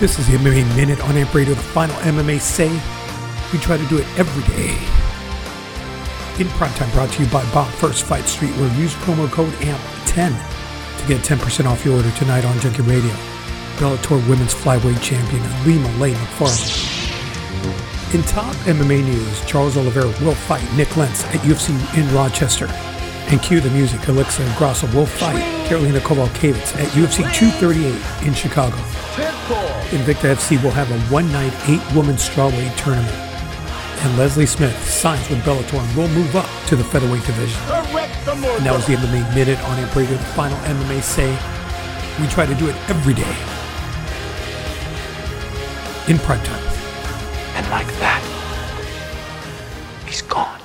This is the MMA Minute on Amp Radio, the final MMA say. We try to do it every day. In primetime, brought to you by Bob First Fight Street, where use promo code AMP10 to get 10% off your order tonight on Junkie Radio. Bellator Women's Flyweight Champion Lima Lay McFarland. In top MMA news, Charles Oliveira will fight Nik Lentz at UFC in Rochester. And cue the music, Alexa Grasso will fight Karolina Kowalkiewicz at UFC 238 in Chicago call. Invicta FC will have a one night, eight woman strawweight tournament. And Leslie Smith signs with Bellator and will move up to the featherweight division. And that was the MMA Minute on a the final MMA say. We try to do it every day in prime time. And like that, he's gone.